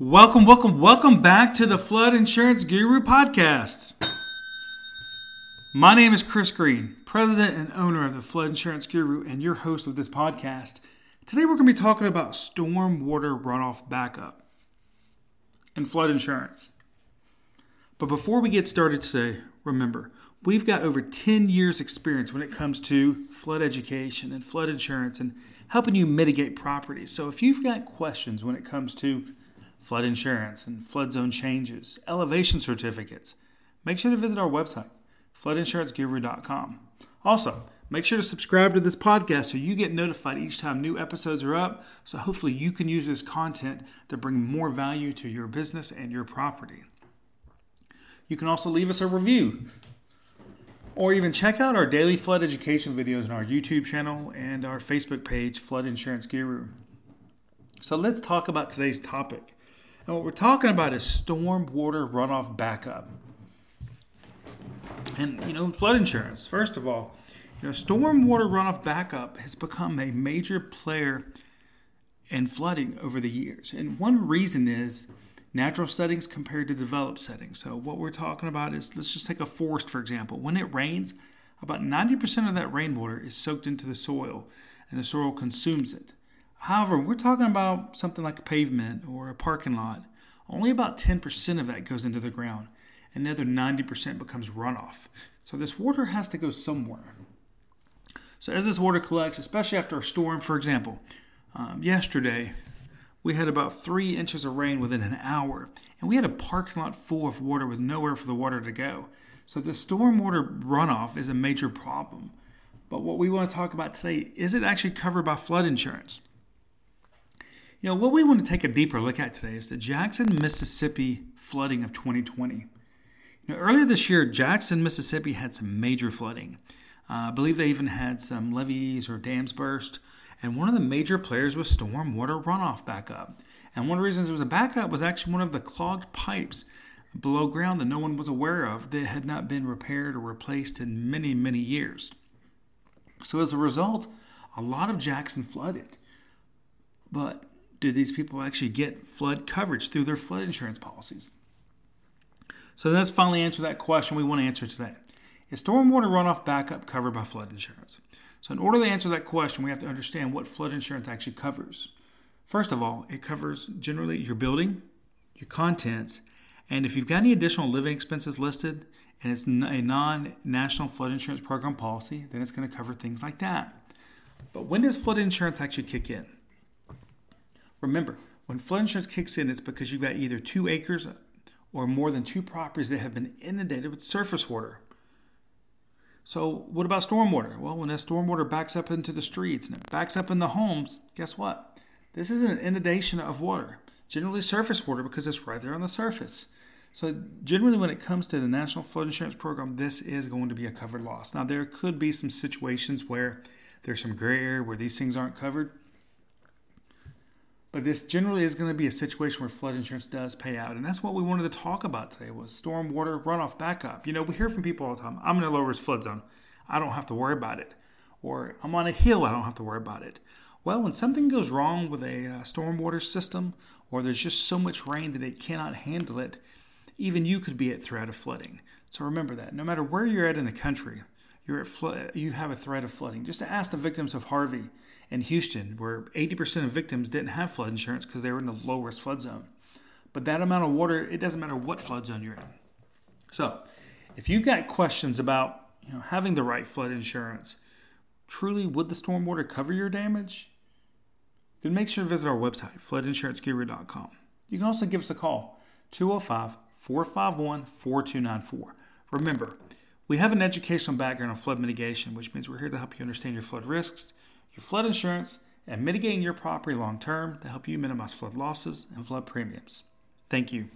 Welcome, welcome, welcome back to the Flood Insurance Guru podcast. My name is Chris Green, president and owner of the Flood Insurance Guru, and your host of this podcast. Today we're going to be talking about storm water runoff backup and flood insurance. But before we get started today, remember, we've got over 10 years experience when it comes to flood education and flood insurance and helping you mitigate properties. So if you've got questions when it comes to flood insurance and flood zone changes, elevation certificates, make sure to visit our website, floodinsuranceguru.com. Also, make sure to subscribe to this podcast so you get notified each time new episodes are up. So hopefully you can use this content to bring more value to your business and your property. You can also leave us a review or even check out our daily flood education videos on our YouTube channel and our Facebook page, Flood Insurance Guru. So let's talk about today's topic. And what we're talking about is storm water runoff backup. And, you know, flood insurance, first of all, you know, storm water runoff backup has become a major player in flooding over the years. And one reason is natural settings compared to developed settings. So, what we're talking about is let's just take a forest, for example. When it rains, about 90% of that rainwater is soaked into the soil and the soil consumes it. However, we're talking about something like a pavement or a parking lot. Only about 10% of that goes into the ground, and the other 90% becomes runoff. So this water has to go somewhere. So as this water collects, especially after a storm, for example, um, yesterday we had about three inches of rain within an hour, and we had a parking lot full of water with nowhere for the water to go. So the stormwater runoff is a major problem. But what we want to talk about today is it actually covered by flood insurance? You know, what we want to take a deeper look at today is the Jackson, Mississippi flooding of 2020. You know, earlier this year, Jackson, Mississippi had some major flooding. Uh, I believe they even had some levees or dams burst. And one of the major players was storm water runoff backup. And one of the reasons it was a backup was actually one of the clogged pipes below ground that no one was aware of that had not been repaired or replaced in many, many years. So as a result, a lot of Jackson flooded. But do these people actually get flood coverage through their flood insurance policies? So let's finally answer that question we want to answer today. Is stormwater runoff backup covered by flood insurance? So, in order to answer that question, we have to understand what flood insurance actually covers. First of all, it covers generally your building, your contents, and if you've got any additional living expenses listed and it's a non national flood insurance program policy, then it's going to cover things like that. But when does flood insurance actually kick in? Remember, when flood insurance kicks in, it's because you've got either two acres or more than two properties that have been inundated with surface water. So, what about stormwater? Well, when that stormwater backs up into the streets and it backs up in the homes, guess what? This isn't an inundation of water, generally surface water because it's right there on the surface. So, generally, when it comes to the National Flood Insurance Program, this is going to be a covered loss. Now, there could be some situations where there's some gray area where these things aren't covered. But this generally is going to be a situation where flood insurance does pay out. And that's what we wanted to talk about today was storm water runoff backup. You know, we hear from people all the time, I'm in a low risk flood zone. I don't have to worry about it. Or I'm on a hill, I don't have to worry about it. Well, when something goes wrong with a uh, stormwater system, or there's just so much rain that it cannot handle it, even you could be at threat of flooding. So remember that. No matter where you're at in the country, you're at you have a threat of flooding. Just ask the victims of Harvey in Houston, where 80% of victims didn't have flood insurance because they were in the lowest flood zone. But that amount of water, it doesn't matter what flood zone you're in. So, if you've got questions about you know having the right flood insurance, truly would the stormwater cover your damage? Then make sure to visit our website, floodinsuranceguru.com. You can also give us a call, 205 451 4294. Remember, we have an educational background on flood mitigation, which means we're here to help you understand your flood risks, your flood insurance, and mitigating your property long term to help you minimize flood losses and flood premiums. Thank you.